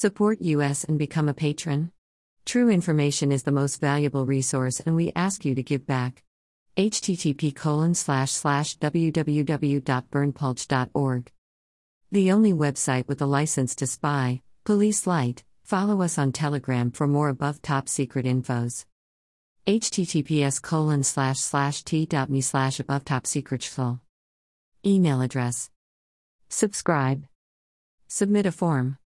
Support us and become a patron. True information is the most valuable resource and we ask you to give back. http colon slash slash www.berndpulch.org. The only website with a license to spy, Police Light. Follow us on Telegram for more above top secret infos. https colon slash slash t.me slash above top secret Email address. Subscribe. Submit a form.